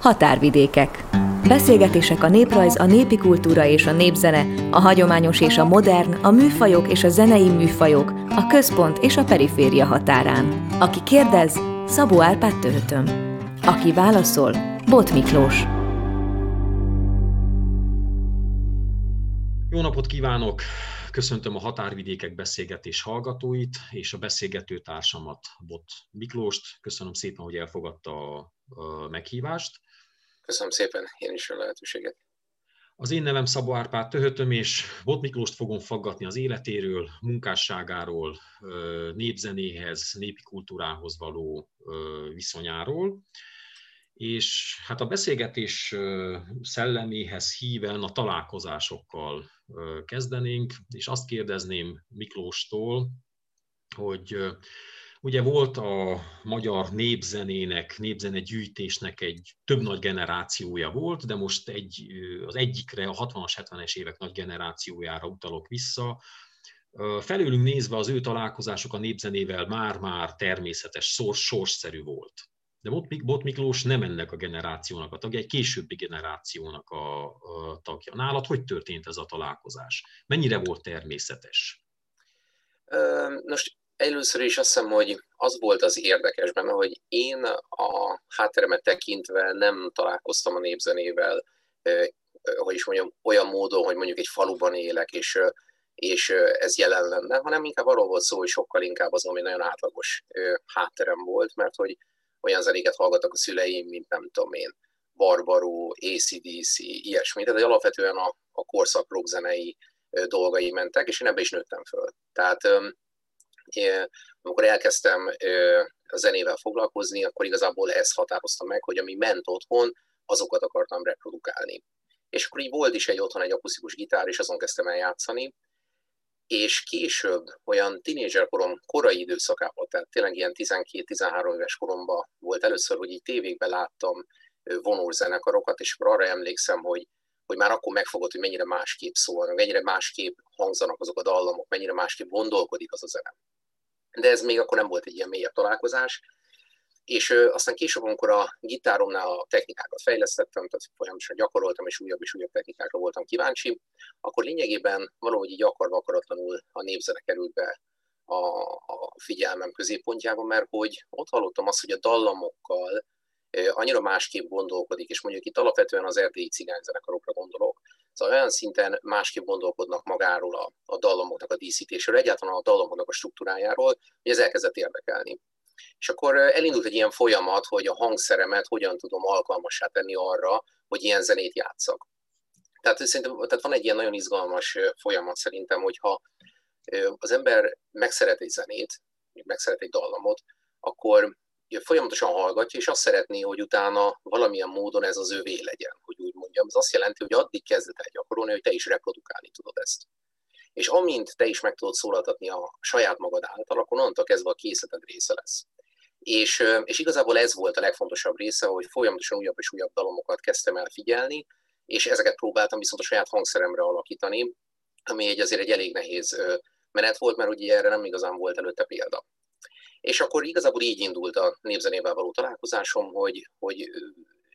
Határvidékek. Beszélgetések a néprajz, a népi kultúra és a népzene, a hagyományos és a modern, a műfajok és a zenei műfajok, a központ és a periféria határán. Aki kérdez, Szabó Árpád Töhötöm. Aki válaszol, Bot Miklós. Jó napot kívánok! Köszöntöm a Határvidékek beszélgetés hallgatóit és a beszélgető társamat, Bot Miklóst. Köszönöm szépen, hogy elfogadta a meghívást. Köszönöm szépen én is a lehetőséget. Az én nevem Szabó Árpád Töhötöm, és Bot Miklóst fogom faggatni az életéről, munkásságáról, népzenéhez, népi kultúrához való viszonyáról. És hát a beszélgetés szelleméhez híven a találkozásokkal kezdenénk, és azt kérdezném Miklóstól, hogy Ugye volt a magyar népzenének, népzene gyűjtésnek egy több nagy generációja volt, de most egy, az egyikre, a 60-as, 70-es évek nagy generációjára utalok vissza. Felülünk nézve az ő találkozások a népzenével már-már természetes, sors, sorsszerű volt. De Bot Miklós nem ennek a generációnak a tagja, egy későbbi generációnak a, a tagja. Nálad hogy történt ez a találkozás? Mennyire volt természetes? Nos, Először is azt hiszem, hogy az volt az érdekes benne, hogy én a hátteremet tekintve nem találkoztam a népzenével, hogy is mondjam, olyan módon, hogy mondjuk egy faluban élek, és, és ez jelen lenne, hanem inkább arról volt szó, hogy sokkal inkább az, ami nagyon átlagos hátterem volt, mert hogy olyan zenéket hallgattak a szüleim, mint nem tudom én, Barbaró, ACDC, ilyesmi. Tehát alapvetően a, a korszak rockzenei dolgai mentek, és én ebbe is nőttem föl. Tehát amikor elkezdtem a zenével foglalkozni, akkor igazából ez határozta meg, hogy ami ment otthon, azokat akartam reprodukálni. És akkor így volt is egy otthon egy akusztikus gitár, és azon kezdtem el játszani, és később, olyan tínézserkorom korai időszakában, tehát tényleg ilyen 12-13 éves koromban volt először, hogy így tévékben láttam vonózenekarokat, és arra emlékszem, hogy, hogy már akkor megfogott, hogy mennyire másképp szólnak, mennyire másképp hangzanak azok a dallamok, mennyire másképp gondolkodik az a zene de ez még akkor nem volt egy ilyen mélyebb találkozás. És aztán később, amikor a gitáromnál a technikákat fejlesztettem, tehát folyamatosan gyakoroltam, és újabb és újabb technikákra voltam kíváncsi, akkor lényegében valahogy így akarva akaratlanul a népzene került be a, a figyelmem középpontjába, mert hogy ott hallottam azt, hogy a dallamokkal annyira másképp gondolkodik, és mondjuk itt alapvetően az erdélyi cigányzenekarokra gondolok, Szóval olyan szinten másképp gondolkodnak magáról a, a dallamoknak a díszítéséről, egyáltalán a dallamoknak a struktúrájáról, hogy ez elkezdett érdekelni. És akkor elindult egy ilyen folyamat, hogy a hangszeremet hogyan tudom alkalmassá tenni arra, hogy ilyen zenét játszak. Tehát, szerintem, tehát van egy ilyen nagyon izgalmas folyamat szerintem, hogyha az ember megszeret egy zenét, megszeret egy dallamot, akkor folyamatosan hallgatja, és azt szeretné, hogy utána valamilyen módon ez az övé legyen, hogy úgy mondjam. Ez azt jelenti, hogy addig kezded el gyakorolni, hogy te is reprodukálni tudod ezt. És amint te is meg tudod szólaltatni a saját magad által, akkor onnantól kezdve a készleted része lesz. És, és igazából ez volt a legfontosabb része, hogy folyamatosan újabb és újabb dalomokat kezdtem el figyelni, és ezeket próbáltam viszont a saját hangszeremre alakítani, ami egy azért egy elég nehéz menet volt, mert ugye erre nem igazán volt előtte példa. És akkor igazából így indult a népzenével való találkozásom, hogy, hogy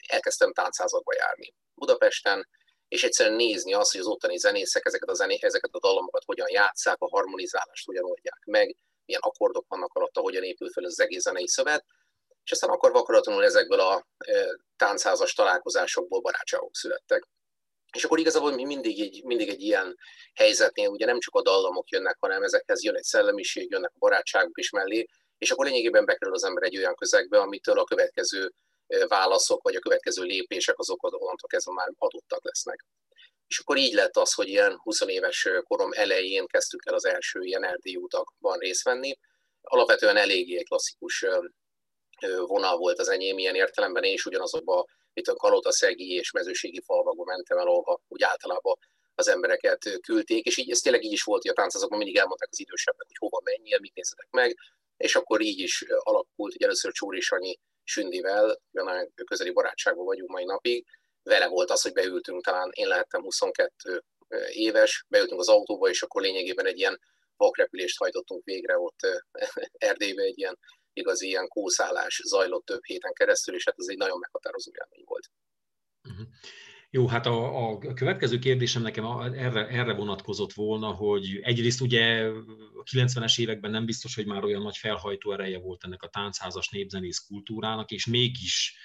elkezdtem táncházakba járni Budapesten, és egyszerűen nézni azt, hogy az ottani zenészek ezeket a, zené, ezeket a dalomokat hogyan játszák, a harmonizálást hogyan oldják meg, milyen akkordok vannak alatta, hogyan épül fel az egész zenei szövet, és aztán akkor akaratlanul ezekből a táncházas találkozásokból barátságok születtek. És akkor igazából mi mindig egy, mindig egy ilyen helyzetnél, ugye nem csak a dallamok jönnek, hanem ezekhez jön egy szellemiség, jönnek a barátságok is mellé, és akkor lényegében bekerül az ember egy olyan közegbe, amitől a következő válaszok, vagy a következő lépések azok onnantól kezdve már adottak lesznek. És akkor így lett az, hogy ilyen 20 éves korom elején kezdtük el az első ilyen erdélyi utakban részt venni. Alapvetően eléggé klasszikus vonal volt az enyém ilyen értelemben, én is ugyanazokba, mint a Kalotaszegi és mezőségi falvakba mentem el, ahol úgy általában az embereket küldték, és így ez tényleg így is volt, hogy a táncazokban mindig elmondták az idősebbek, hogy hova menjél, mit nézzetek meg, és akkor így is alakult, hogy először Csóri Sanyi Sündivel, nagyon közeli barátságban vagyunk mai napig, vele volt az, hogy beültünk, talán én lehettem 22 éves, beültünk az autóba, és akkor lényegében egy ilyen vakrepülést hajtottunk végre ott Erdélybe, egy ilyen igazi ilyen kószálás zajlott több héten keresztül, és hát ez egy nagyon meghatározó élmény volt. Uh-huh. Jó, hát a, a következő kérdésem nekem erre, erre vonatkozott volna, hogy egyrészt ugye a 90-es években nem biztos, hogy már olyan nagy felhajtó ereje volt ennek a táncházas népzenész kultúrának, és mégis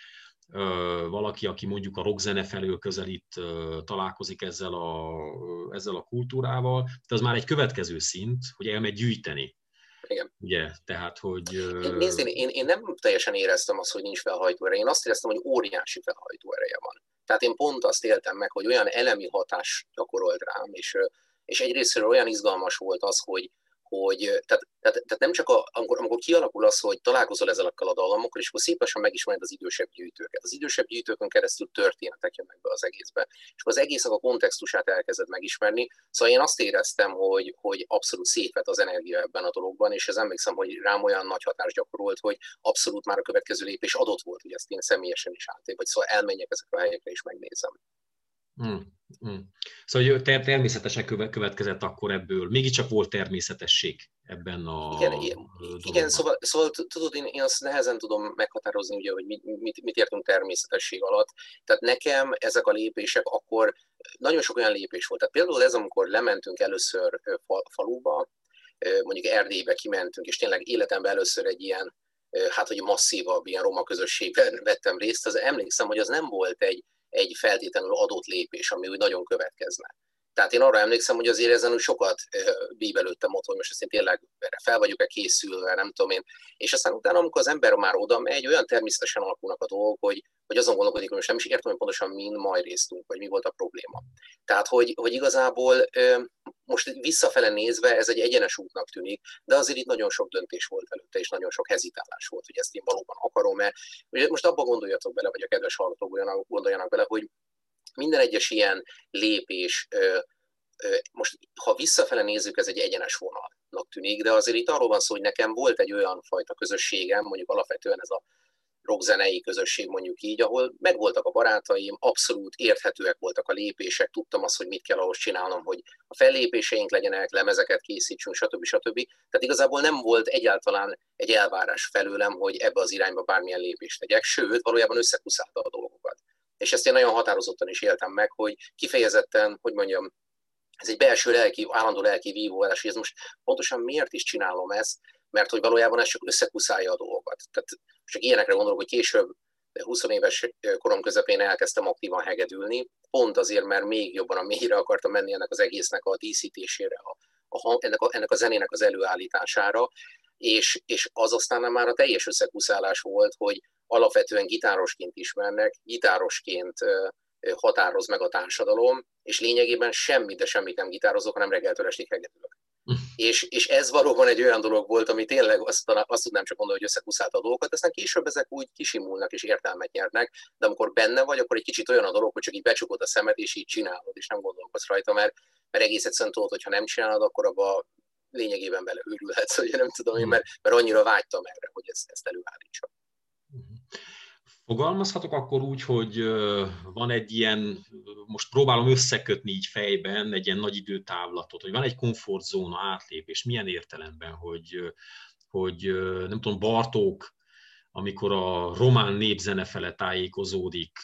valaki, aki mondjuk a rockzene felől közelít, találkozik ezzel a, ezzel a kultúrával, de az már egy következő szint, hogy elmegy gyűjteni. Igen. Ugye, tehát, hogy... Nézd, én, én nem teljesen éreztem azt, hogy nincs felhajtó ereje. Én azt éreztem, hogy óriási felhajtó ereje van. Tehát én pont azt éltem meg, hogy olyan elemi hatás gyakorolt rám, és, és egyrésztről olyan izgalmas volt az, hogy, hogy tehát, tehát, tehát nem csak a, amikor, amikor kialakul az, hogy találkozol ezekkel a dalomokkal, és akkor szépen megismered az idősebb gyűjtőket. Az idősebb gyűjtőkön keresztül történetek jönnek be az egészbe. És akkor az egésznek a kontextusát elkezded megismerni. Szóval én azt éreztem, hogy, hogy abszolút szépet az energia ebben a dologban, és ez emlékszem, hogy rám olyan nagy hatást gyakorolt, hogy abszolút már a következő lépés adott volt, hogy ezt én személyesen is átém, vagy szóval elmenjek ezekre a helyekre és megnézem. Hmm. Hmm. Szóval ter- természetesen következett akkor ebből. Mégiscsak volt természetesség ebben a Igen, igen, igen szóval, szóval tudod, én, én azt nehezen tudom meghatározni, ugye, hogy mit, mit, mit értünk természetesség alatt. Tehát nekem ezek a lépések akkor nagyon sok olyan lépés volt. Tehát például ez, amikor lementünk először fal, faluba, mondjuk Erdélybe kimentünk, és tényleg életemben először egy ilyen, hát hogy masszívabb ilyen roma közösségben vettem részt, az emlékszem, hogy az nem volt egy, egy feltétlenül adott lépés, ami úgy nagyon következne. Tehát én arra emlékszem, hogy azért ezen úgy sokat bíbelődtem ott, hogy most ezt én tényleg fel vagyok-e készülve, nem tudom én. És aztán utána, amikor az ember már oda megy, olyan természetesen alakulnak a dolgok, hogy, hogy azon gondolkodik, hogy most nem is értem, hogy pontosan min majd résztünk, vagy mi volt a probléma. Tehát, hogy, hogy igazából most visszafele nézve ez egy egyenes útnak tűnik, de azért itt nagyon sok döntés volt előtte, és nagyon sok hezitálás volt, hogy ezt én valóban akarom-e. Most abba gondoljatok bele, vagy a kedves hallgatók gondoljanak bele, hogy minden egyes ilyen lépés, most ha visszafele nézzük, ez egy egyenes vonalnak tűnik, de azért itt arról van szó, hogy nekem volt egy olyan fajta közösségem, mondjuk alapvetően ez a rockzenei közösség mondjuk így, ahol megvoltak a barátaim, abszolút érthetőek voltak a lépések, tudtam azt, hogy mit kell ahhoz csinálnom, hogy a fellépéseink legyenek, lemezeket készítsünk, stb. stb. Tehát igazából nem volt egyáltalán egy elvárás felőlem, hogy ebbe az irányba bármilyen lépést tegyek, sőt, valójában összekuszálta a dolgokat. És ezt én nagyon határozottan is éltem meg, hogy kifejezetten, hogy mondjam, ez egy belső lelki, állandó lelki vívódás, hogy ez most pontosan miért is csinálom ezt, mert hogy valójában ez csak összekuszálja a dolgokat. Tehát csak ilyenekre gondolok, hogy később 20 éves korom közepén elkezdtem aktívan hegedülni, pont azért, mert még jobban a mélyre akartam menni ennek az egésznek a díszítésére, a, a, ennek, a, ennek a zenének az előállítására, és, és az aztán már a teljes összekuszálás volt, hogy alapvetően gitárosként ismernek, gitárosként határoz meg a társadalom, és lényegében semmit, de semmit nem gitározok, hanem reggeltől estig hegedülök. és, és ez valóban egy olyan dolog volt, ami tényleg azt, azt tudnám csak mondani, hogy összekuszálta a dolgokat, aztán később ezek úgy kisimulnak és értelmet nyernek, de amikor benne vagy, akkor egy kicsit olyan a dolog, hogy csak így becsukod a szemed, és így csinálod, és nem gondolkodsz rajta, mert, mert egész egyszerűen tudod, hogy ha nem csinálod, akkor abba lényegében beleőrülhetsz, hogy nem tudom én, mert, mert annyira vágytam erre, hogy ezt, ezt előállítsam. Fogalmazhatok akkor úgy, hogy van egy ilyen, most próbálom összekötni így fejben egy ilyen nagy időtávlatot, hogy van egy komfortzóna átlépés, milyen értelemben, hogy, hogy nem tudom, Bartók, amikor a román népzene fele tájékozódik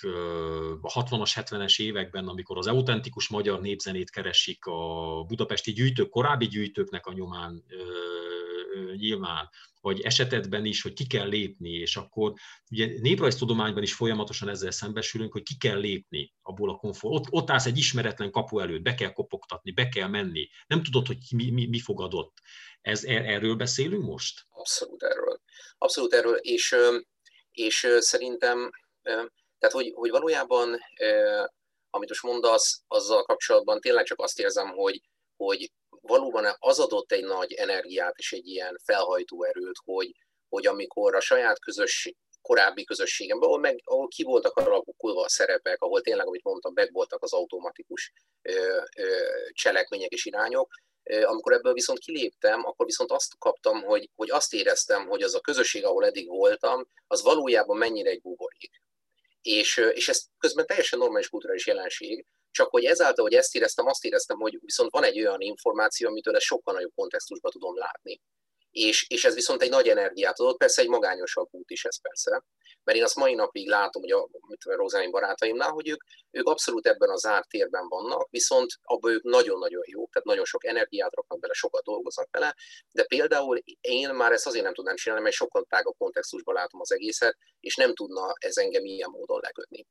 a 60-as, 70-es években, amikor az autentikus magyar népzenét keresik a budapesti gyűjtők, korábbi gyűjtőknek a nyomán nyilván, vagy esetedben is, hogy ki kell lépni, és akkor ugye néprajztudományban is folyamatosan ezzel szembesülünk, hogy ki kell lépni abból a komfort. Ott, ott állsz egy ismeretlen kapu előtt, be kell kopogtatni, be kell menni. Nem tudod, hogy mi, mi, mi fogadott. Ez, er, erről beszélünk most? Abszolút erről. Abszolút erről, és, és szerintem, tehát hogy, hogy valójában, amit most mondasz, azzal kapcsolatban tényleg csak azt érzem, hogy, hogy valóban az adott egy nagy energiát és egy ilyen felhajtó erőt, hogy, hogy amikor a saját közösség, korábbi közösségemben, ahol, meg, ahol ki voltak alakulva a szerepek, ahol tényleg, amit mondtam, meg voltak az automatikus ö, ö, cselekmények és irányok, amikor ebből viszont kiléptem, akkor viszont azt kaptam, hogy, hogy azt éreztem, hogy az a közösség, ahol eddig voltam, az valójában mennyire egy buborék. És, és ez közben teljesen normális kulturális jelenség, csak hogy ezáltal, hogy ezt éreztem, azt éreztem, hogy viszont van egy olyan információ, amitől ezt sokkal nagyobb kontextusban tudom látni. és, és ez viszont egy nagy energiát adott, persze egy magányosabb út is ez persze, mert én azt mai napig látom, hogy a Rozáim barátaimnál, hogy ők, ők abszolút ebben a zárt térben vannak, viszont abban ők nagyon-nagyon jók, tehát nagyon sok energiát raknak bele, sokat dolgoznak vele, de például én már ezt azért nem tudnám csinálni, mert sokkal tágabb kontextusban látom az egészet, és nem tudna ez engem ilyen módon lekötni.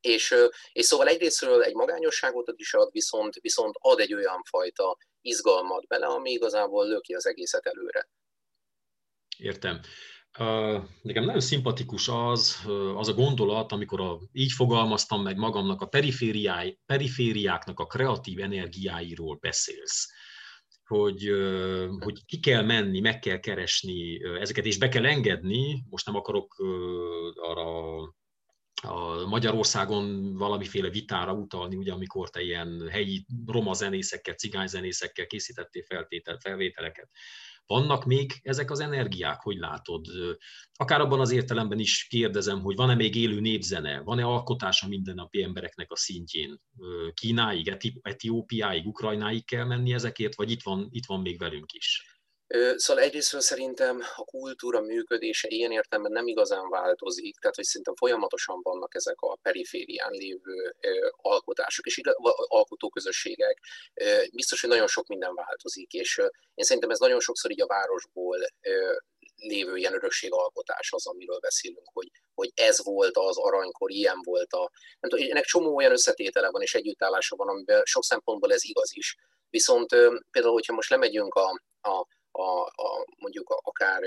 És, és szóval egyrésztről egy magányosságot is ad, viszont, viszont ad egy olyan fajta izgalmat bele, ami igazából löki az egészet előre. Értem. Uh, nekem nagyon szimpatikus az, az a gondolat, amikor a, így fogalmaztam meg magamnak a perifériáknak a kreatív energiáiról beszélsz. Hogy, hogy ki kell menni, meg kell keresni ezeket, és be kell engedni, most nem akarok arra a Magyarországon valamiféle vitára utalni, ugye amikor te ilyen helyi roma zenészekkel, cigány zenészekkel készítettél feltétel, felvételeket. Vannak még ezek az energiák, hogy látod? Akár abban az értelemben is kérdezem, hogy van-e még élő népzene, van-e alkotása mindennapi embereknek a szintjén? Kínáig, Etiópiáig, Ukrajnáig kell menni ezekért, vagy itt van, itt van még velünk is? Szóval egyrésztről szerintem a kultúra működése ilyen értelemben nem igazán változik, tehát hogy szerintem folyamatosan vannak ezek a periférián lévő alkotások és alkotóközösségek. Biztos, hogy nagyon sok minden változik, és én szerintem ez nagyon sokszor így a városból lévő ilyen örökségalkotás az, amiről beszélünk, hogy, hogy ez volt az aranykor, ilyen volt a... Nem tudom, ennek csomó olyan összetétele van és együttállása van, amiben sok szempontból ez igaz is. Viszont például, hogyha most lemegyünk a, a a, a mondjuk akár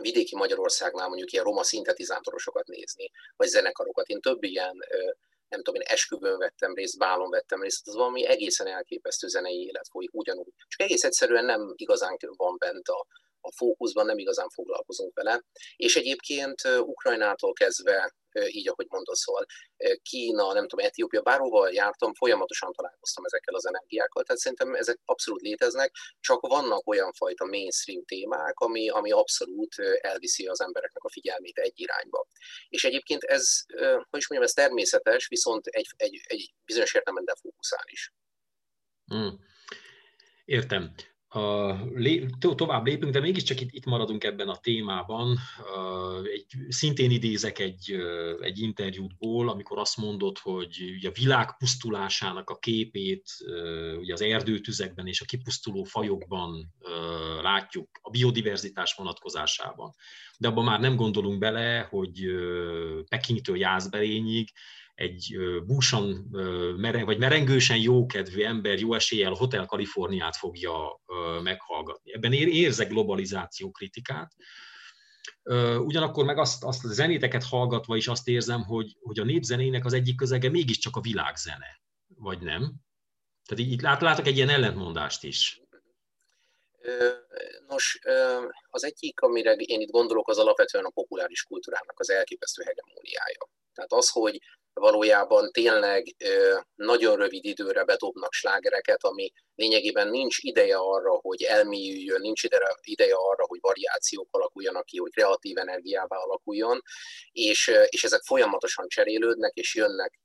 vidéki Magyarországnál mondjuk ilyen roma szintetizátorosokat nézni, vagy zenekarokat. Én több ilyen, nem tudom, én esküvőn vettem részt, bálon vettem részt, az valami egészen elképesztő zenei élet folyik ugyanúgy. Csak egész egyszerűen nem igazán van bent a, a fókuszban, nem igazán foglalkozunk vele. És egyébként Ukrajnától kezdve így ahogy mondod, szóval Kína, nem tudom, Etiópia, bárhova jártam, folyamatosan találkoztam ezekkel az energiákkal, tehát szerintem ezek abszolút léteznek, csak vannak olyan fajta mainstream témák, ami, ami abszolút elviszi az embereknek a figyelmét egy irányba. És egyébként ez, hogy is mondjam, ez természetes, viszont egy, egy, egy bizonyos értelemben defókuszál is. Hmm. Értem tovább lépünk, de mégiscsak itt, itt maradunk ebben a témában. Egy, szintén idézek egy, egy interjútból, amikor azt mondod, hogy ugye a világ pusztulásának a képét ugye az erdőtüzekben és a kipusztuló fajokban látjuk a biodiverzitás vonatkozásában. De abban már nem gondolunk bele, hogy Pekingtől Jászberényig egy búsan, vagy merengősen jókedvű ember jó eséllyel Hotel Kaliforniát fogja meghallgatni. Ebben érzek globalizáció kritikát. Ugyanakkor meg azt, azt a zenéteket hallgatva is azt érzem, hogy, hogy a népzenének az egyik közege mégiscsak a világzene, vagy nem? Tehát így lát, látok egy ilyen ellentmondást is. Nos, az egyik, amire én itt gondolok, az alapvetően a populáris kultúrának az elképesztő hegemóniája. Tehát az, hogy valójában tényleg nagyon rövid időre bedobnak slágereket, ami lényegében nincs ideje arra, hogy elmélyüljön, nincs ideje arra, hogy variációk alakuljanak ki, hogy kreatív energiává alakuljon, és, és ezek folyamatosan cserélődnek, és jönnek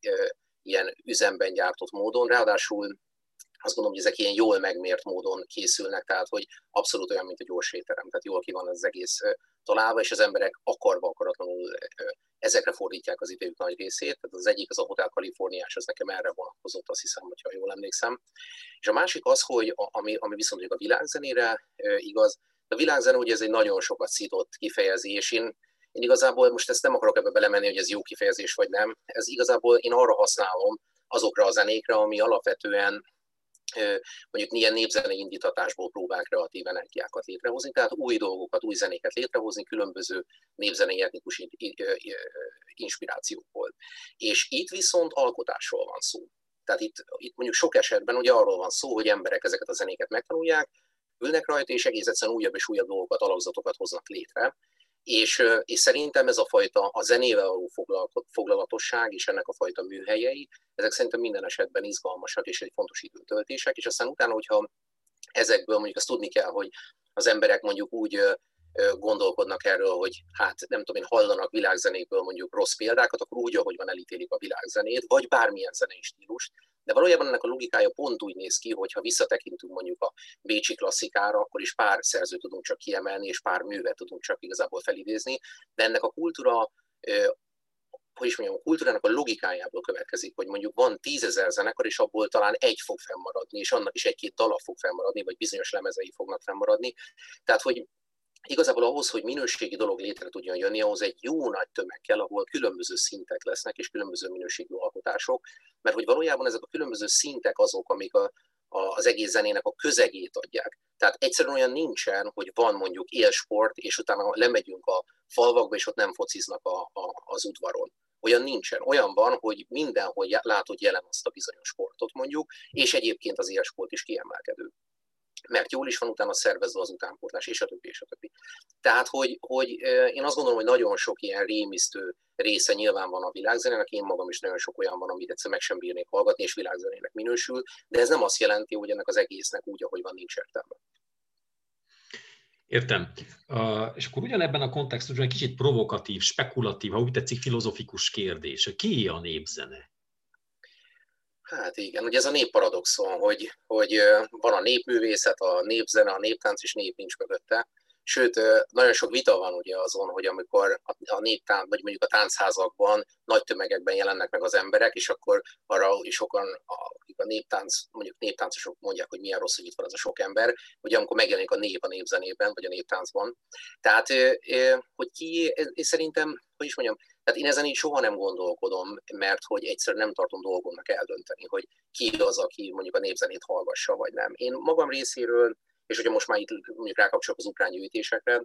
ilyen üzemben gyártott módon, ráadásul azt gondolom, hogy ezek ilyen jól megmért módon készülnek, tehát hogy abszolút olyan, mint a gyors étterem, tehát jól ki van az egész találva, és az emberek akarva akaratlanul ezekre fordítják az idejük nagy részét. Tehát az egyik az a Hotel Kaliforniás, az nekem erre vonatkozott, azt hiszem, hogyha jól emlékszem. És a másik az, hogy ami, ami viszont a világzenére igaz, a világzene ugye ez egy nagyon sokat szított kifejezés. Én, én igazából most ezt nem akarok ebbe belemenni, hogy ez jó kifejezés vagy nem. Ez igazából én arra használom azokra a zenékre, ami alapvetően mondjuk ilyen népzenei indítatásból próbál kreatív energiákat létrehozni, tehát új dolgokat, új zenéket létrehozni különböző népzenei etnikus inspirációkból. És itt viszont alkotásról van szó. Tehát itt, itt mondjuk sok esetben ugye arról van szó, hogy emberek ezeket a zenéket megtanulják, ülnek rajta, és egész egyszerűen újabb és újabb dolgokat, alakzatokat hoznak létre, és, és szerintem ez a fajta a zenével való foglalatosság és ennek a fajta műhelyei, ezek szerintem minden esetben izgalmasak és egy fontos időtöltések, és aztán utána, hogyha ezekből mondjuk azt tudni kell, hogy az emberek mondjuk úgy gondolkodnak erről, hogy hát nem tudom én, hallanak világzenékből mondjuk rossz példákat, akkor úgy, ahogy van elítélik a világzenét, vagy bármilyen zenei stílus, De valójában ennek a logikája pont úgy néz ki, hogy ha visszatekintünk mondjuk a Bécsi klasszikára, akkor is pár szerzőt tudunk csak kiemelni, és pár művet tudunk csak igazából felidézni, de ennek a kultúra hogy is mondjam, a kultúrának a logikájából következik, hogy mondjuk van tízezer zenekar, és abból talán egy fog fennmaradni, és annak is egy-két dala fog fennmaradni, vagy bizonyos lemezei fognak fennmaradni. Tehát, hogy igazából ahhoz, hogy minőségi dolog létre tudjon jönni, ahhoz egy jó nagy tömeg kell, ahol különböző szintek lesznek, és különböző minőségű alkotások, mert hogy valójában ezek a különböző szintek azok, amik a, a, az egész zenének a közegét adják. Tehát egyszerűen olyan nincsen, hogy van mondjuk élsport, és utána lemegyünk a falvakba, és ott nem fociznak a, a, az udvaron. Olyan nincsen. Olyan van, hogy mindenhol látod jelen azt a bizonyos sportot mondjuk, és egyébként az élsport is kiemelkedő mert jól is van utána szervezve az utánpótlás, és a többi, és a többi. Tehát, hogy, hogy én azt gondolom, hogy nagyon sok ilyen rémisztő része nyilván van a világzenének, én magam is nagyon sok olyan van, amit egyszer meg sem bírnék hallgatni, és világzenének minősül, de ez nem azt jelenti, hogy ennek az egésznek úgy, ahogy van, nincs értelme. Értem. Uh, és akkor ugyanebben a kontextusban egy kicsit provokatív, spekulatív, ha úgy tetszik, filozofikus kérdés. Ki a népzene? Hát igen, ugye ez a népparadoxon, hogy, hogy van a népművészet, a népzene, a néptánc, és nép nincs mögötte. Sőt, nagyon sok vita van ugye azon, hogy amikor a néptánc, vagy mondjuk a táncházakban nagy tömegekben jelennek meg az emberek, és akkor arra is sokan, akik a néptánc, mondjuk néptáncosok mondják, hogy milyen rossz, hogy itt van az a sok ember, hogy amikor megjelenik a nép a népzenében, vagy a néptáncban. Tehát, hogy ki, és szerintem, hogy is mondjam, tehát én ezen így soha nem gondolkodom, mert hogy egyszerűen nem tartom dolgomnak eldönteni, hogy ki az, aki mondjuk a népzenét hallgassa, vagy nem. Én magam részéről, és hogyha most már itt mondjuk rákapcsolok az ukrán gyűjtésekre,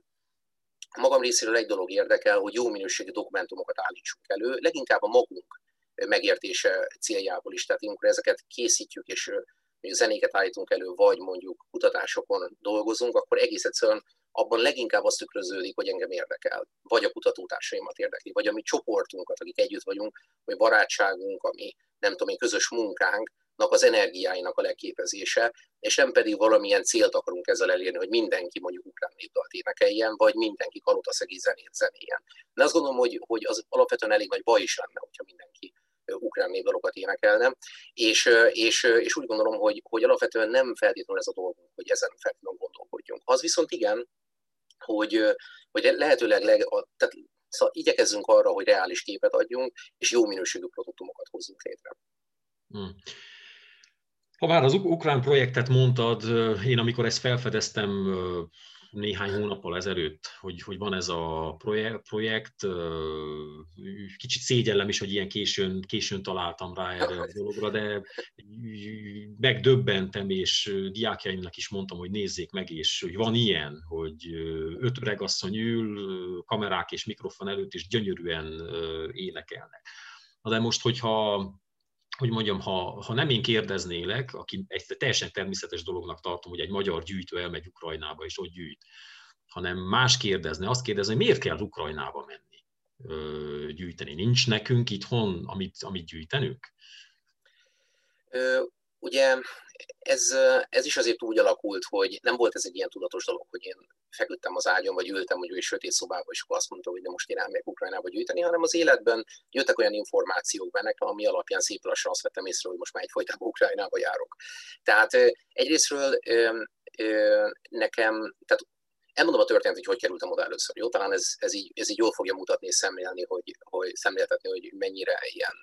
magam részéről egy dolog érdekel, hogy jó minőségű dokumentumokat állítsunk elő, leginkább a magunk megértése céljából is. Tehát amikor ezeket készítjük, és zenéket állítunk elő, vagy mondjuk kutatásokon dolgozunk, akkor egész egyszerűen abban leginkább azt tükröződik, hogy engem érdekel, vagy a kutatótársaimat érdekli, vagy a mi csoportunkat, akik együtt vagyunk, vagy barátságunk, ami nem tudom én, közös munkánknak az energiáinak a leképezése, és nem pedig valamilyen célt akarunk ezzel elérni, hogy mindenki mondjuk ukrán népdalt énekeljen, vagy mindenki kalotaszegi zenét zenéljen. De azt gondolom, hogy, hogy az alapvetően elég nagy baj is lenne, hogyha mindenki ukrán népdalokat énekelne, és, és, és úgy gondolom, hogy, hogy alapvetően nem feltétlenül ez a dolgunk, hogy ezen feltétlenül gondolkodjunk. Az viszont igen, hogy, hogy lehetőleg leg, tehát, szóval igyekezzünk arra, hogy reális képet adjunk, és jó minőségű produktumokat hozzunk létre. Hmm. Ha már az ukrán projektet mondtad, én amikor ezt felfedeztem néhány hónappal ezelőtt, hogy, hogy van ez a projekt, projekt, kicsit szégyellem is, hogy ilyen későn, későn találtam rá erre a dologra, de megdöbbentem, és diákjaimnak is mondtam, hogy nézzék meg, és hogy van ilyen, hogy öt öregasszony ül, kamerák és mikrofon előtt, és gyönyörűen énekelnek. Na de most, hogyha hogy mondjam, ha, ha nem én kérdeznélek, aki egy teljesen természetes dolognak tartom, hogy egy magyar gyűjtő elmegy Ukrajnába és ott gyűjt, hanem más kérdezne, azt kérdezni, hogy miért kell Ukrajnába menni gyűjteni. Nincs nekünk itthon, amit, amit gyűjtenünk? Ugye ez, ez is azért úgy alakult, hogy nem volt ez egy ilyen tudatos dolog, hogy én feküdtem az ágyon, vagy ültem mondjuk egy sötét szobába, és akkor azt mondtam, hogy de most én elmegyek Ukrajnába gyűjteni, hanem az életben jöttek olyan információk benne, ami alapján szép lassan azt vettem észre, hogy most már egyfolytában Ukrajnába járok. Tehát egyrésztről nekem, tehát elmondom a történetet, hogy hogy kerültem oda először. Jó, talán ez, ez, így, ez így jól fogja mutatni és szemlélni, hogy, hogy szemléltetni, hogy mennyire ilyen,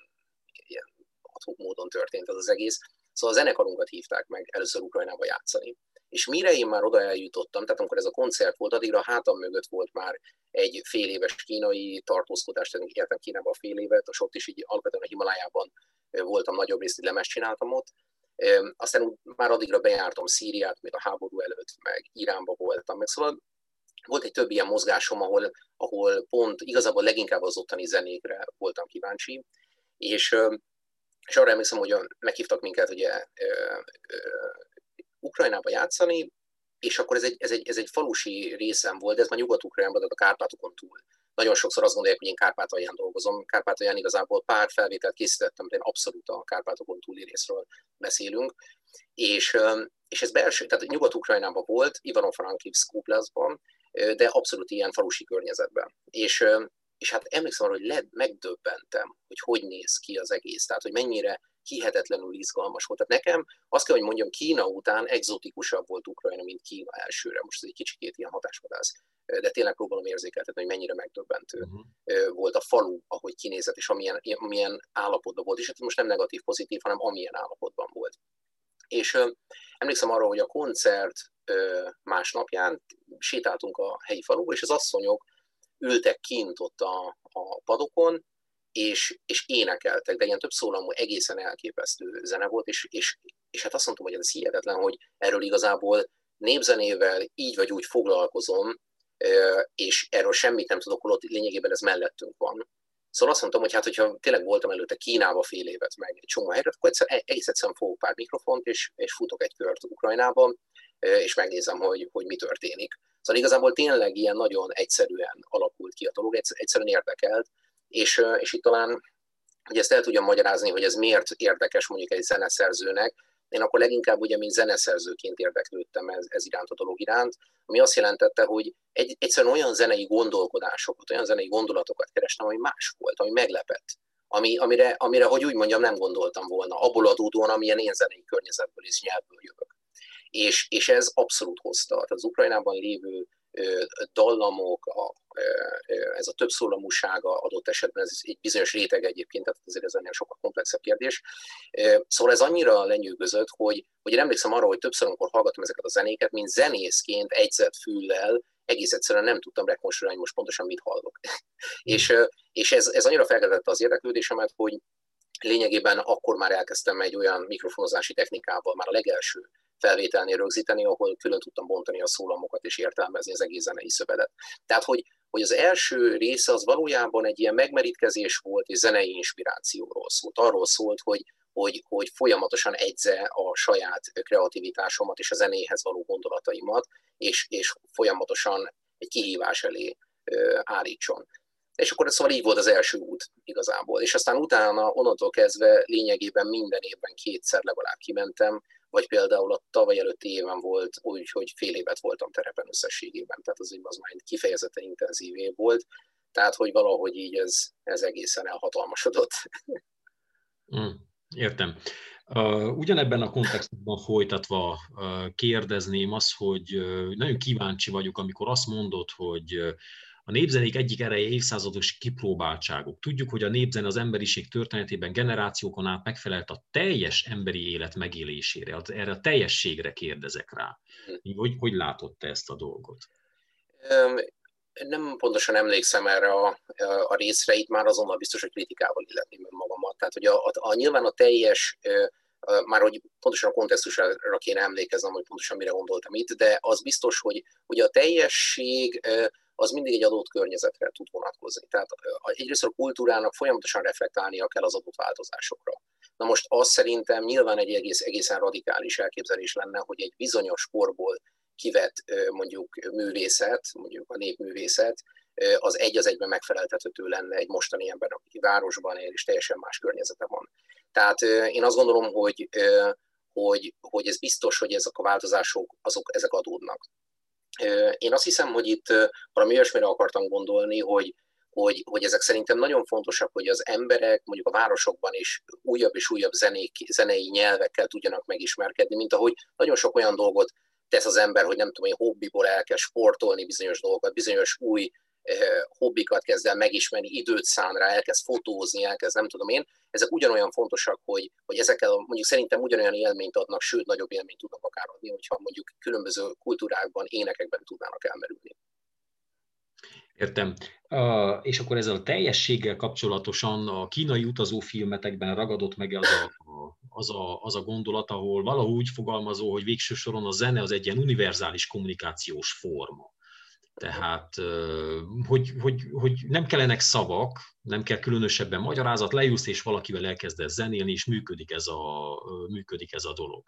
ilyen adhok módon történt ez az egész. Szóval a zenekarunkat hívták meg először Ukrajnába játszani. És mire én már oda eljutottam, tehát amikor ez a koncert volt, addigra a hátam mögött volt már egy fél éves kínai tartózkodás, tehát értem Kínába a fél évet, és ott is így alapvetően a Himalájában voltam nagyobb részt, lemezt csináltam ott. Aztán már addigra bejártam Szíriát, még a háború előtt, meg Iránba voltam, meg szóval volt egy több ilyen mozgásom, ahol, ahol pont igazából leginkább az ottani zenékre voltam kíváncsi, és és arra emlékszem, hogy meghívtak minket ugye Ukrajnába játszani, és akkor ez egy, ez, egy, ez egy falusi részem volt, ez már Nyugat-Ukrajnában, tehát a Kárpátokon túl. Nagyon sokszor azt gondolják, hogy én Kárpátalján dolgozom. Kárpátalján igazából pár felvételt készítettem, de abszolút a Kárpátokon túli részről beszélünk. És, és ez belső, tehát Nyugat-Ukrajnában volt, Ivano-Frankivsk Kuplaszban, de abszolút ilyen falusi környezetben. És és hát emlékszem arra, hogy le, megdöbbentem, hogy hogy néz ki az egész, tehát hogy mennyire hihetetlenül izgalmas volt. Tehát nekem azt kell, hogy mondjam, Kína után exotikusabb volt Ukrajna, mint Kína elsőre. Most ez egy kicsikét ilyen hatásvadász, de tényleg próbálom érzékeltetni, hogy mennyire megdöbbentő uh-huh. volt a falu, ahogy kinézett, és amilyen, amilyen állapotban volt. És hát most nem negatív, pozitív, hanem amilyen állapotban volt. És ö, emlékszem arra, hogy a koncert ö, másnapján sétáltunk a helyi faluba, és az asszonyok ültek kint ott a, a padokon, és, és énekeltek, de ilyen több szólamú egészen elképesztő zene volt, és, és, és hát azt mondtam, hogy ez hihetetlen, hogy erről igazából népzenével így vagy úgy foglalkozom, és erről semmit nem tudok, holott lényegében ez mellettünk van. Szóval azt mondtam, hogy hát, hogyha tényleg voltam előtte Kínába fél évet, meg egy csomó helyre, akkor egyszer, e, egész egyszerűen fogok pár mikrofont, és, és futok egy kört Ukrajnában, és megnézem, hogy, hogy mi történik. Szóval igazából tényleg ilyen nagyon egyszerűen alakult ki a dolog, egyszerűen érdekelt, és, és itt talán, hogy ezt el tudjam magyarázni, hogy ez miért érdekes mondjuk egy zeneszerzőnek, én akkor leginkább ugye, mint zeneszerzőként érdeklődtem ez, ez iránt a dolog iránt, ami azt jelentette, hogy egy, egyszerűen olyan zenei gondolkodásokat, olyan zenei gondolatokat kerestem, ami más volt, ami meglepett. Ami, amire, amire, hogy úgy mondjam, nem gondoltam volna, abból adódóan, amilyen én zenei környezetből és nyelvből jövök. És, és ez abszolút hozta. Tehát az Ukrajnában lévő dallamok, a, ez a többszólamúsága adott esetben, ez egy bizonyos réteg egyébként, tehát azért ez ennél sokkal komplexebb kérdés. Szóval ez annyira lenyűgözött, hogy, hogy én emlékszem arra, hogy többször, amikor hallgatom ezeket a zenéket, mint zenészként egyzett füllel, egész egyszerűen nem tudtam rekonstruálni, most pontosan mit hallok. és és ez, ez annyira felkeltette az érdeklődésemet, hogy lényegében akkor már elkezdtem egy olyan mikrofonozási technikával, már a legelső felvételnél rögzíteni, ahol külön tudtam bontani a szólamokat és értelmezni az egész zenei szövetet. Tehát, hogy, hogy az első része az valójában egy ilyen megmerítkezés volt, és zenei inspirációról szólt. Arról szólt, hogy, hogy, hogy folyamatosan egyze a saját kreativitásomat és a zenéhez való gondolataimat, és, és folyamatosan egy kihívás elé állítson. És akkor szóval így volt az első út igazából. És aztán utána, onnantól kezdve lényegében minden évben kétszer legalább kimentem, vagy például a tavaly előtti éven volt úgy, hogy fél évet voltam terepen összességében, tehát az, az már kifejezetten intenzív év volt, tehát hogy valahogy így ez, ez egészen elhatalmasodott. Mm, értem. Ugyanebben a kontextusban folytatva uh, kérdezném azt, hogy nagyon kíváncsi vagyok, amikor azt mondod, hogy a népzenék egyik ereje évszázados kipróbáltságok. Tudjuk, hogy a népzene az emberiség történetében generációkon át megfelelt a teljes emberi élet megélésére. Erre a teljességre kérdezek rá. Hogy, hogy látod te ezt a dolgot? Nem pontosan emlékszem erre a, a részre, itt már azonnal biztos, hogy kritikával illetném magamat. Tehát, hogy a, a, a, nyilván a teljes már hogy pontosan a kontextusra kéne emlékeznem, hogy pontosan mire gondoltam itt, de az biztos, hogy ugye a teljesség az mindig egy adott környezetre tud vonatkozni. Tehát egyrészt a kultúrának folyamatosan reflektálnia kell az adott változásokra. Na most az szerintem nyilván egy egész, egészen radikális elképzelés lenne, hogy egy bizonyos korból kivett mondjuk művészet, mondjuk a népművészet, az egy az egyben megfeleltethető lenne egy mostani ember, aki városban él és teljesen más környezete van. Tehát én azt gondolom, hogy, hogy, hogy ez biztos, hogy ezek a változások azok, ezek adódnak. Én azt hiszem, hogy itt valami olyasmire akartam gondolni, hogy, hogy, hogy ezek szerintem nagyon fontosak, hogy az emberek mondjuk a városokban is újabb és újabb zenék, zenei nyelvekkel tudjanak megismerkedni, mint ahogy nagyon sok olyan dolgot tesz az ember, hogy nem tudom, hogy hobbiból elkezd sportolni bizonyos dolgokat, bizonyos új hobbikat kezd el megismerni, időt szán rá, elkezd fotózni, elkezd nem tudom én, ezek ugyanolyan fontosak, hogy, hogy ezekkel mondjuk szerintem ugyanolyan élményt adnak, sőt nagyobb élményt tudnak akár adni, hogyha mondjuk különböző kultúrákban, énekekben tudnának elmerülni. Értem. És akkor ezzel a teljességgel kapcsolatosan a kínai utazófilmetekben ragadott meg az a, az, a, az a gondolat, ahol valahogy fogalmazó, hogy végső soron a zene az egy ilyen univerzális kommunikációs forma. Tehát, hogy, hogy, hogy nem kellenek szavak, nem kell különösebben magyarázat, leülsz és valakivel elkezdesz zenélni, és működik ez a, működik ez a dolog.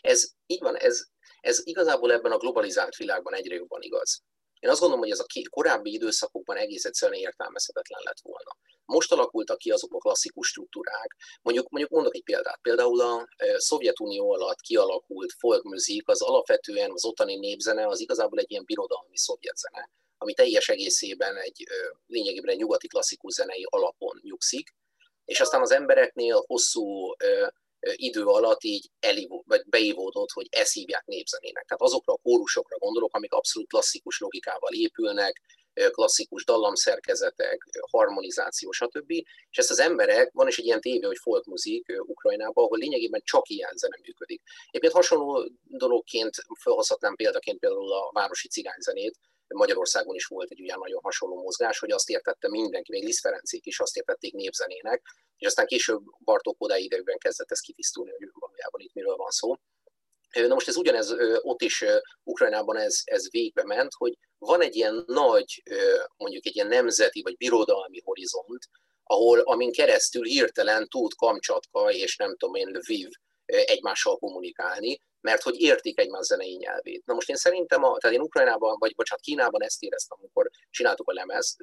Ez így van, ez, ez igazából ebben a globalizált világban egyre jobban igaz. Én azt gondolom, hogy ez a korábbi időszakokban egész egyszerűen értelmezhetetlen lett volna. Most alakultak ki azok a klasszikus struktúrák. Mondjuk, mondjuk mondok egy példát. Például a Szovjetunió alatt kialakult folkmuzik, az alapvetően az ottani népzene, az igazából egy ilyen birodalmi szovjet zene, ami teljes egészében egy lényegében egy nyugati klasszikus zenei alapon nyugszik, és aztán az embereknél hosszú idő alatt így elivó, vagy beívódott, hogy ezt hívják népzenének. Tehát azokra a kórusokra gondolok, amik abszolút klasszikus logikával épülnek, klasszikus dallamszerkezetek, harmonizáció, stb. És ezt az emberek, van is egy ilyen tévé, hogy folkmuzik Ukrajnában, ahol lényegében csak ilyen zene működik. Egyébként hasonló dologként felhozhatnám példaként például a városi cigányzenét, Magyarországon is volt egy olyan nagyon hasonló mozgás, hogy azt értette mindenki, még Liszt Ferencék is azt értették népzenének, és aztán később Bartók odáig idejében kezdett ez kitisztulni, hogy valójában itt miről van szó. Na most ez ugyanez, ott is Ukrajnában ez, ez végbe ment, hogy van egy ilyen nagy, mondjuk egy ilyen nemzeti vagy birodalmi horizont, ahol amin keresztül hirtelen tud Kamcsatka és nem tudom én Lviv egymással kommunikálni, mert hogy értik egymás zenei nyelvét. Na most én szerintem, a, tehát én Ukrajnában, vagy bocsánat, Kínában ezt éreztem, amikor csináltuk a lemezt,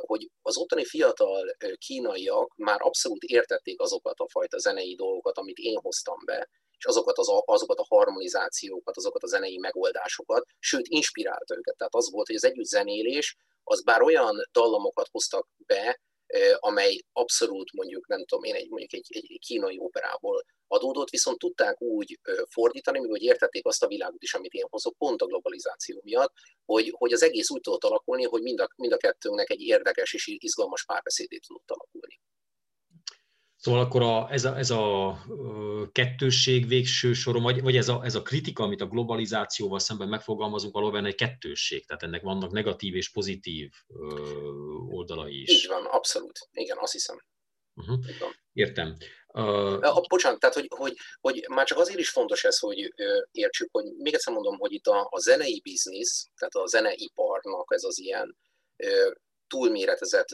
hogy az ottani fiatal kínaiak már abszolút értették azokat a fajta zenei dolgokat, amit én hoztam be, és azokat, az, azokat a harmonizációkat, azokat a zenei megoldásokat, sőt, inspirálta őket. Tehát az volt, hogy az együtt zenélés, az bár olyan dallamokat hoztak be, amely abszolút mondjuk, nem tudom én, egy, mondjuk egy, egy kínai operából adódott, viszont tudták úgy fordítani, hogy értették azt a világot is, amit én hozok, pont a globalizáció miatt, hogy, hogy az egész úgy tudott alakulni, hogy mind a, mind a kettőnknek egy érdekes és izgalmas párbeszédét tudott alakulni. Szóval akkor a, ez, a, ez a kettősség végső soron, vagy, vagy ez, a, ez a kritika, amit a globalizációval szemben megfogalmazunk, valóban egy kettősség, tehát ennek vannak negatív és pozitív oldalai is. Így van, abszolút. Igen, azt hiszem. Uh-huh. Értem. A, bocsánat, tehát hogy, hogy, hogy már csak azért is fontos ez, hogy értsük, hogy még egyszer mondom, hogy itt a, a zenei biznisz, tehát a zeneiparnak ez az ilyen túlméretezett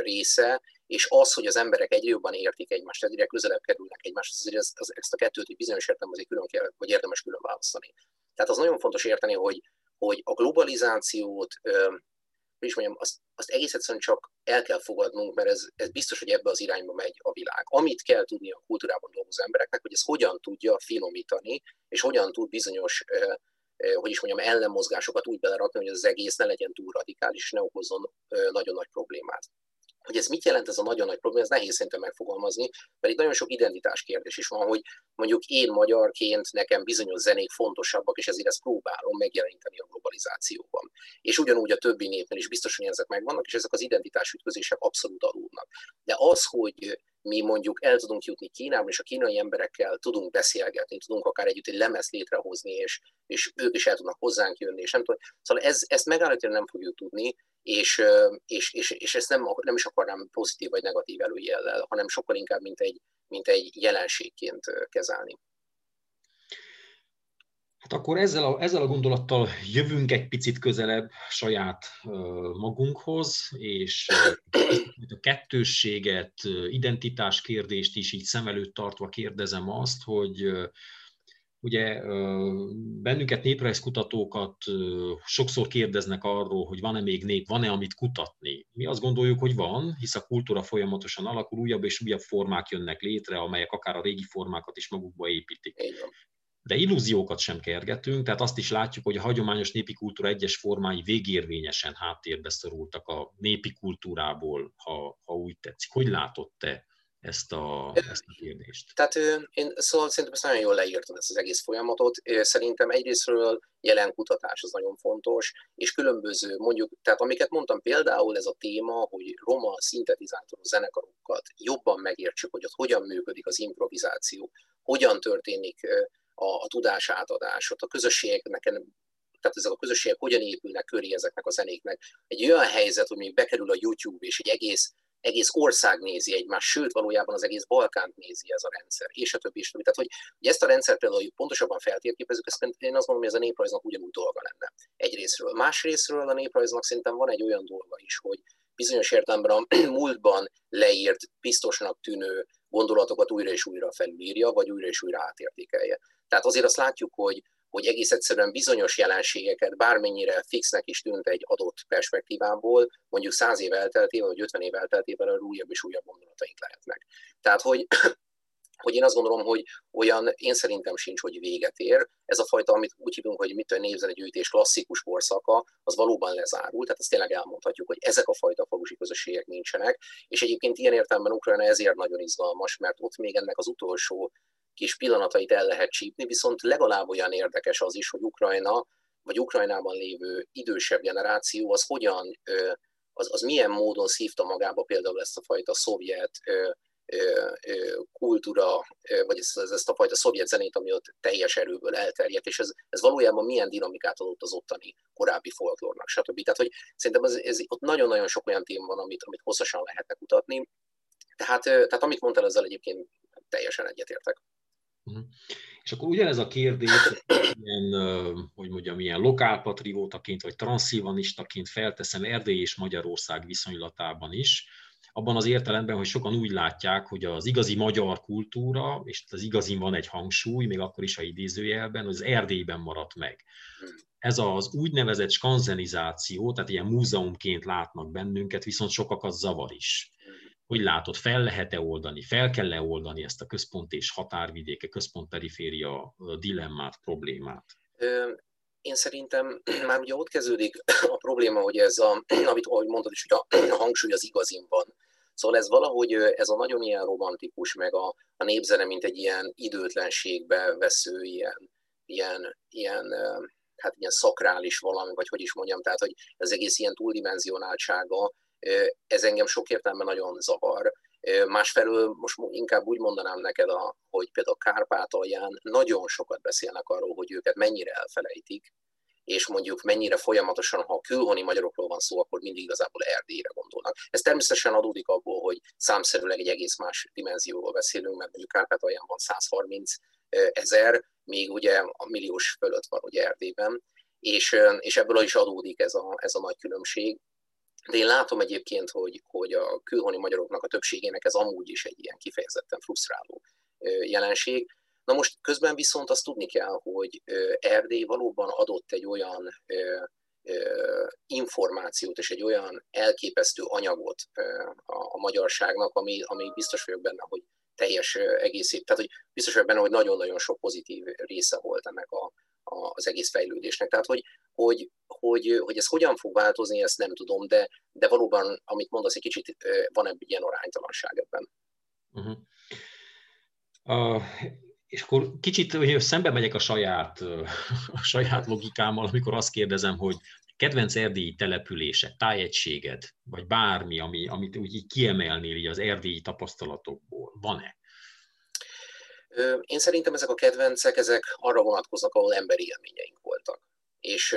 része, és az, hogy az emberek egyre jobban értik egymást, egyre közelebb kerülnek egymáshoz, azért ezt, ezt a kettőt egy bizonyos azért külön kell, vagy érdemes külön választani. Tehát az nagyon fontos érteni, hogy, hogy a globalizációt, hogy is mondjam, azt, azt egész egyszerűen csak el kell fogadnunk, mert ez, ez biztos, hogy ebbe az irányba megy a világ. Amit kell tudni a kultúrában dolgozó embereknek, hogy ez hogyan tudja finomítani, és hogyan tud bizonyos hogy is mondjam, ellenmozgásokat úgy belerakni, hogy az egész ne legyen túl radikális, ne okozzon nagyon nagy problémát. Hogy ez mit jelent ez a nagyon nagy probléma, ez nehéz szerintem megfogalmazni, mert itt nagyon sok identitás kérdés is van, hogy mondjuk én magyarként nekem bizonyos zenék fontosabbak, és ezért ezt próbálom megjeleníteni a globalizációban. És ugyanúgy a többi népnél is biztos, hogy ezek megvannak, és ezek az identitásütközések abszolút aludnak. De az, hogy mi mondjuk el tudunk jutni Kínába, és a kínai emberekkel tudunk beszélgetni, tudunk akár együtt egy lemez létrehozni, és, és ők is el tudnak hozzánk jönni, és nem tudom. Szóval ez, ezt megállítani nem fogjuk tudni, és, és, és, és ezt nem, nem is akarnám pozitív vagy negatív előjellel, hanem sokkal inkább, mint egy, mint egy jelenségként kezelni. Hát akkor ezzel a, ezzel a gondolattal jövünk egy picit közelebb saját magunkhoz, és a kettősséget, identitás kérdést is így szem előtt tartva kérdezem azt, hogy ugye bennünket néprajzkutatókat sokszor kérdeznek arról, hogy van-e még nép, van-e amit kutatni. Mi azt gondoljuk, hogy van, hisz a kultúra folyamatosan alakul, újabb és újabb formák jönnek létre, amelyek akár a régi formákat is magukba építik de illúziókat sem kergetünk, tehát azt is látjuk, hogy a hagyományos népi kultúra egyes formái végérvényesen háttérbe szorultak a népi kultúrából, ha, ha úgy tetszik. Hogy látott te ezt a, ezt a kérdést? Tehát én szóval szerintem ezt nagyon jól leírtad ezt az egész folyamatot. Szerintem egyrésztről jelen kutatás az nagyon fontos, és különböző, mondjuk, tehát amiket mondtam például ez a téma, hogy roma szintetizátoros zenekarokat jobban megértsük, hogy ott hogyan működik az improvizáció, hogyan történik a, a tudás átadás, ott a közösségeknek, tehát ezek a közösségek hogyan épülnek köré ezeknek a zenéknek. Egy olyan helyzet, hogy még bekerül a YouTube, és egy egész, egész ország nézi egymást, sőt, valójában az egész Balkánt nézi ez a rendszer, és a többi, többi. Tehát, hogy, hogy ezt a rendszert például pontosabban feltérképezzük, ezt én azt mondom, hogy ez a néprajznak ugyanúgy dolga lenne egyrésztről. Másrésztről a néprajznak szerintem van egy olyan dolga is, hogy bizonyos értelemben a múltban leírt, biztosnak tűnő gondolatokat újra és újra felülírja, vagy újra és újra átértékelje. Tehát azért azt látjuk, hogy, hogy egész egyszerűen bizonyos jelenségeket, bármennyire fixnek is tűnt egy adott perspektívából, mondjuk száz év elteltével, vagy 50 év elteltével újabb és újabb gondolataink lehetnek. Tehát, hogy hogy én azt gondolom, hogy olyan, én szerintem sincs, hogy véget ér. Ez a fajta, amit úgy hívunk, hogy mit a gyűjtés klasszikus korszaka, az valóban lezárult, tehát ezt tényleg elmondhatjuk, hogy ezek a fajta falusi közösségek nincsenek, és egyébként ilyen értelemben Ukrajna ezért nagyon izgalmas, mert ott még ennek az utolsó kis pillanatait el lehet csípni, viszont legalább olyan érdekes az is, hogy Ukrajna, vagy Ukrajnában lévő idősebb generáció az hogyan, az, az milyen módon szívta magába például ezt a fajta szovjet kultúra, vagy ezt, ezt a fajta szovjet zenét, ami ott teljes erőből elterjedt, és ez, ez valójában milyen dinamikát adott az ottani korábbi folklórnak, stb. Tehát, hogy szerintem ez, ez, ott nagyon-nagyon sok olyan téma van, amit, amit hosszasan lehetne kutatni. Tehát, tehát amit mondtál, ezzel egyébként teljesen egyetértek. Uh-huh. És akkor ugyanez a kérdés, ilyen, hogy mondjam, ilyen lokálpatriótaként vagy transzilvanistaként felteszem Erdély és Magyarország viszonylatában is, abban az értelemben, hogy sokan úgy látják, hogy az igazi magyar kultúra, és az igazi van egy hangsúly, még akkor is a idézőjelben, az Erdélyben maradt meg. Ez az úgynevezett skanzenizáció, tehát ilyen múzeumként látnak bennünket, viszont sokakat zavar is. Hogy látod, fel lehet-e oldani, fel kell-e oldani ezt a központ és határvidéke, központ-periféria dilemmát, problémát? Én szerintem már ugye ott kezdődik a probléma, hogy ez, a, amit ahogy mondtad is, hogy a hangsúly az igazin van. Szóval ez valahogy ez a nagyon ilyen romantikus, meg a, a népzene, mint egy ilyen időtlenségbe vesző, ilyen, ilyen, ilyen, hát ilyen szakrális valami, vagy hogy is mondjam, tehát hogy ez egész ilyen túldimenzionáltsága, ez engem sok értelemben nagyon zavar. Másfelől most inkább úgy mondanám neked, a, hogy például Kárpátalján nagyon sokat beszélnek arról, hogy őket mennyire elfelejtik, és mondjuk mennyire folyamatosan, ha külhoni magyarokról van szó, akkor mindig igazából Erdélyre gondolnak. Ez természetesen adódik abból, hogy számszerűleg egy egész más dimenzióról beszélünk, mert mondjuk Kárpátalján van 130 ezer, még ugye a milliós fölött van ugye Erdélyben, és, és ebből is adódik ez a, ez a nagy különbség. De én látom egyébként, hogy, hogy a külhoni magyaroknak a többségének ez amúgy is egy ilyen kifejezetten frusztráló jelenség. Na most közben viszont azt tudni kell, hogy Erdély valóban adott egy olyan információt és egy olyan elképesztő anyagot a, magyarságnak, ami, ami biztos vagyok benne, hogy teljes egészét, tehát hogy biztos vagyok benne, hogy nagyon-nagyon sok pozitív része volt ennek a, az egész fejlődésnek. Tehát, hogy, hogy, hogy, hogy ez hogyan fog változni, ezt nem tudom, de, de valóban, amit mondasz, egy kicsit van egy ilyen aránytalanság ebben. Uh-huh. Uh, és akkor kicsit hogy szembe megyek a saját, a saját logikámmal, amikor azt kérdezem, hogy kedvenc erdélyi települése, tájegységed, vagy bármi, ami, amit úgy így kiemelnél így az erdélyi tapasztalatokból, van-e? Én szerintem ezek a kedvencek, ezek arra vonatkoznak, ahol emberi élményeink voltak. És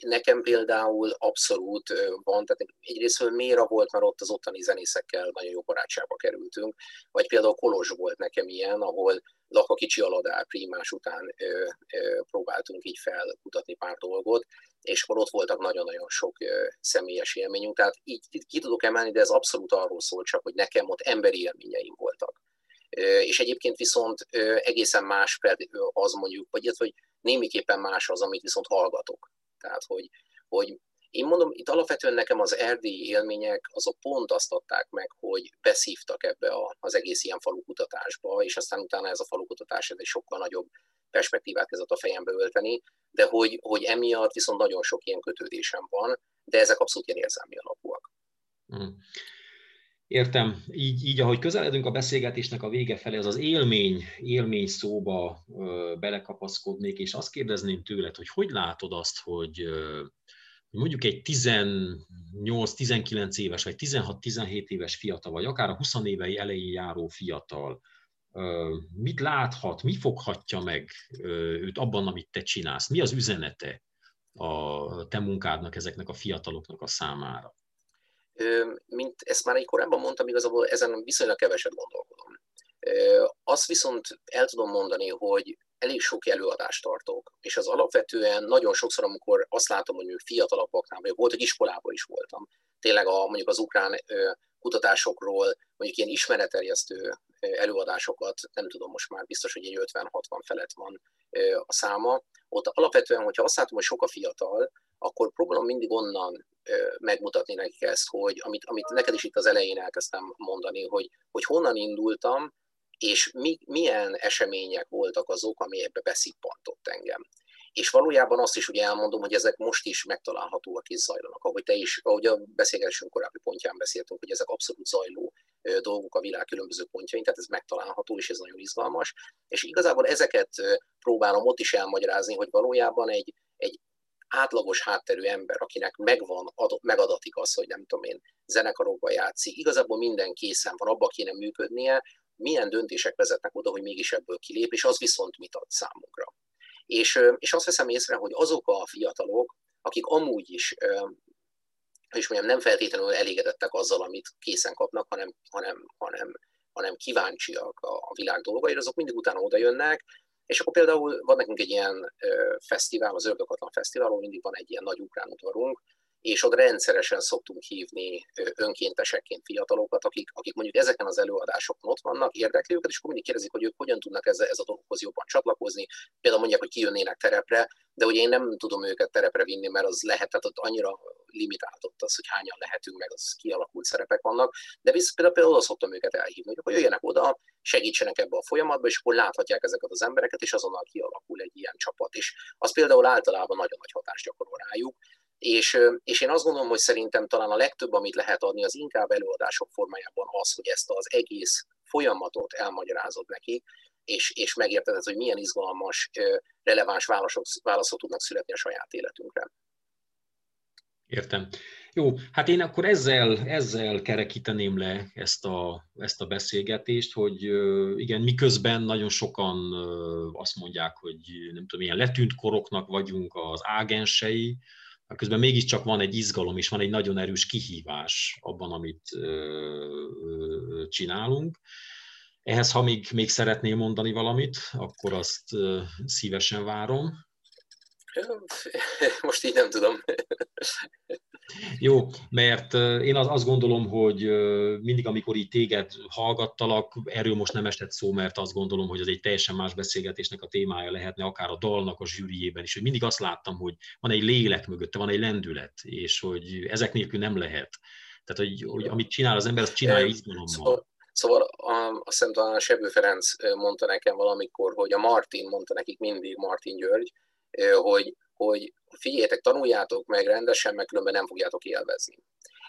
nekem például abszolút van, tehát egyrészt Méra volt, mert ott az ottani zenészekkel nagyon jó barátságba kerültünk, vagy például Kolozs volt nekem ilyen, ahol Lakakicsi Aladár primás után ö, ö, próbáltunk így felkutatni pár dolgot, és akkor ott voltak nagyon-nagyon sok ö, személyes élményünk, tehát így ki tudok emelni, de ez abszolút arról szól csak, hogy nekem ott emberi élményeim voltak. És egyébként viszont egészen más az mondjuk, vagy hogy némiképpen más az, amit viszont hallgatok. Tehát, hogy, hogy én mondom, itt alapvetően nekem az erdélyi élmények azok pont azt adták meg, hogy beszívtak ebbe a, az egész ilyen falukutatásba, és aztán utána ez a falukutatás ez egy sokkal nagyobb perspektívát kezdett a fejembe ölteni, de hogy, hogy emiatt viszont nagyon sok ilyen kötődésem van, de ezek abszolút ilyen érzelmi alapúak. Mm. Értem. Így, így, ahogy közeledünk a beszélgetésnek a vége felé, az az élmény, élmény szóba ö, belekapaszkodnék, és azt kérdezném tőled, hogy hogy látod azt, hogy ö, mondjuk egy 18-19 éves, vagy 16-17 éves fiatal, vagy akár a 20 évei elején járó fiatal, ö, mit láthat, mi foghatja meg ö, őt abban, amit te csinálsz? Mi az üzenete a te munkádnak, ezeknek a fiataloknak a számára? Mint ezt már egy korábban mondtam, igazából ezen viszonylag keveset gondolkodom. Azt viszont el tudom mondani, hogy elég sok előadást tartok, és az alapvetően nagyon sokszor, amikor azt látom, hogy fiatalabbaknál, vagy voltak iskolában is voltam, tényleg a, mondjuk az ukrán kutatásokról, mondjuk ilyen ismeretterjesztő előadásokat, nem tudom, most már biztos, hogy egy 50-60 felett van a száma. Ott alapvetően, hogyha azt látom, hogy sok a fiatal, akkor próbálom mindig onnan megmutatni nekik ezt, hogy amit, amit neked is itt az elején elkezdtem mondani, hogy, hogy honnan indultam, és mi, milyen események voltak azok, ami ebbe beszippantott engem. És valójában azt is ugye elmondom, hogy ezek most is megtalálhatóak és zajlanak. Ahogy te is, ahogy a beszélgetésünk korábbi pontján beszéltünk, hogy ezek abszolút zajló dolgok a világ különböző pontjain, tehát ez megtalálható, és ez nagyon izgalmas. És igazából ezeket próbálom ott is elmagyarázni, hogy valójában egy, egy átlagos hátterű ember, akinek megvan, ad, megadatik az, hogy nem tudom én, zenekarokban játszik, igazából minden készen van, abba kéne működnie, milyen döntések vezetnek oda, hogy mégis ebből kilép, és az viszont mit ad számunkra. És, és azt veszem észre, hogy azok a fiatalok, akik amúgy is és mondjam, nem feltétlenül elégedettek azzal, amit készen kapnak, hanem, hanem, hanem, hanem kíváncsiak a világ dolgaira, azok mindig utána oda jönnek, és akkor például van nekünk egy ilyen fesztivál, az Ördökatlan Fesztivál, ahol mindig van egy ilyen nagy ukrán udvarunk, és ott rendszeresen szoktunk hívni önkéntesekként fiatalokat, akik, akik mondjuk ezeken az előadásokon ott vannak, érdekli őket, és akkor mindig kérdezik, hogy ők hogyan tudnak ez, ez a dologhoz jobban csatlakozni. Például mondják, hogy kijönnének terepre, de ugye én nem tudom őket terepre vinni, mert az lehet, tehát ott annyira limitáltott az, hogy hányan lehetünk, meg az kialakult szerepek vannak, de visz, például, például oda szoktam őket elhívni, hogy jöjjenek oda, segítsenek ebbe a folyamatba, és akkor láthatják ezeket az embereket, és azonnal kialakul egy ilyen csapat. És az például általában nagyon nagy hatást gyakorol rájuk, és, és én azt gondolom, hogy szerintem talán a legtöbb, amit lehet adni, az inkább előadások formájában az, hogy ezt az egész folyamatot elmagyarázod nekik, és, és megérted, hogy milyen izgalmas, releváns válaszok, válaszok tudnak születni a saját életünkre. Értem. Jó, hát én akkor ezzel, ezzel kerekíteném le ezt a, ezt a beszélgetést, hogy igen, miközben nagyon sokan azt mondják, hogy nem tudom, ilyen letűnt koroknak vagyunk az ágensei, közben mégiscsak van egy izgalom és van egy nagyon erős kihívás abban, amit csinálunk. Ehhez, ha még, még szeretnél mondani valamit, akkor azt szívesen várom. Most így nem tudom. Jó, mert én azt gondolom, hogy mindig, amikor így téged hallgattalak, erről most nem esett szó, mert azt gondolom, hogy az egy teljesen más beszélgetésnek a témája lehetne, akár a dalnak a zsűriében is, hogy mindig azt láttam, hogy van egy lélek mögötte, van egy lendület, és hogy ezek nélkül nem lehet. Tehát, hogy, hogy amit csinál az ember, azt csinálja izgalommal. Szóval, szóval azt hiszem talán a Sebő Ferenc mondta nekem valamikor, hogy a Martin mondta nekik mindig, Martin György, hogy, hogy figyeljetek, tanuljátok meg rendesen, meg különben nem fogjátok élvezni.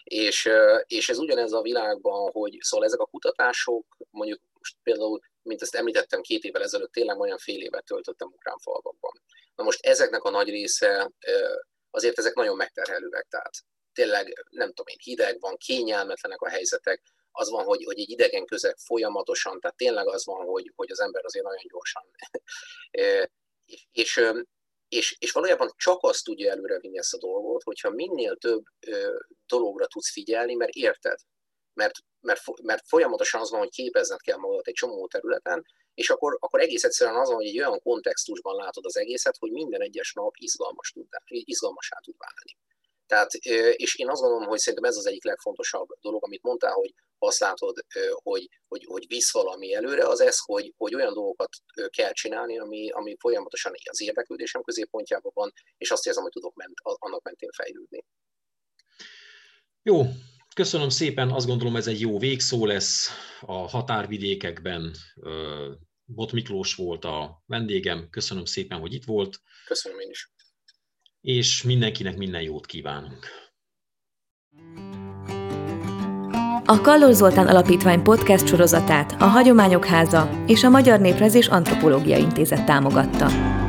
És, és ez ugyanez a világban, hogy szóval ezek a kutatások, mondjuk most például, mint ezt említettem két évvel ezelőtt, tényleg olyan fél évet töltöttem ukrán falvakban. Na most ezeknek a nagy része, azért ezek nagyon megterhelőek, tehát tényleg nem tudom én, hideg van, kényelmetlenek a helyzetek, az van, hogy, hogy egy idegen közeg folyamatosan, tehát tényleg az van, hogy, hogy az ember azért nagyon gyorsan. és, és, és, és valójában csak azt tudja előrevinni ezt a dolgot, hogyha minél több ö, dologra tudsz figyelni, mert érted. Mert, mert, mert folyamatosan az van, hogy képezned kell magadat egy csomó területen, és akkor, akkor egész egyszerűen az van, hogy egy olyan kontextusban látod az egészet, hogy minden egyes nap izgalmas tud, izgalmasá tud válni. Tehát, és én azt gondolom, hogy szerintem ez az egyik legfontosabb dolog, amit mondtál, hogy azt látod, hogy, hogy, hogy visz valami előre, az ez, hogy, hogy olyan dolgokat kell csinálni, ami, ami folyamatosan az érdeklődésem középpontjában van, és azt érzem, hogy tudok ment, annak mentén fejlődni. Jó, köszönöm szépen, azt gondolom ez egy jó végszó lesz a határvidékekben. Bot Miklós volt a vendégem, köszönöm szépen, hogy itt volt. Köszönöm én is és mindenkinek minden jót kívánunk. A Kalló Zoltán Alapítvány podcast sorozatát a Hagyományok Háza és a Magyar Néprezés Antropológia Intézet támogatta.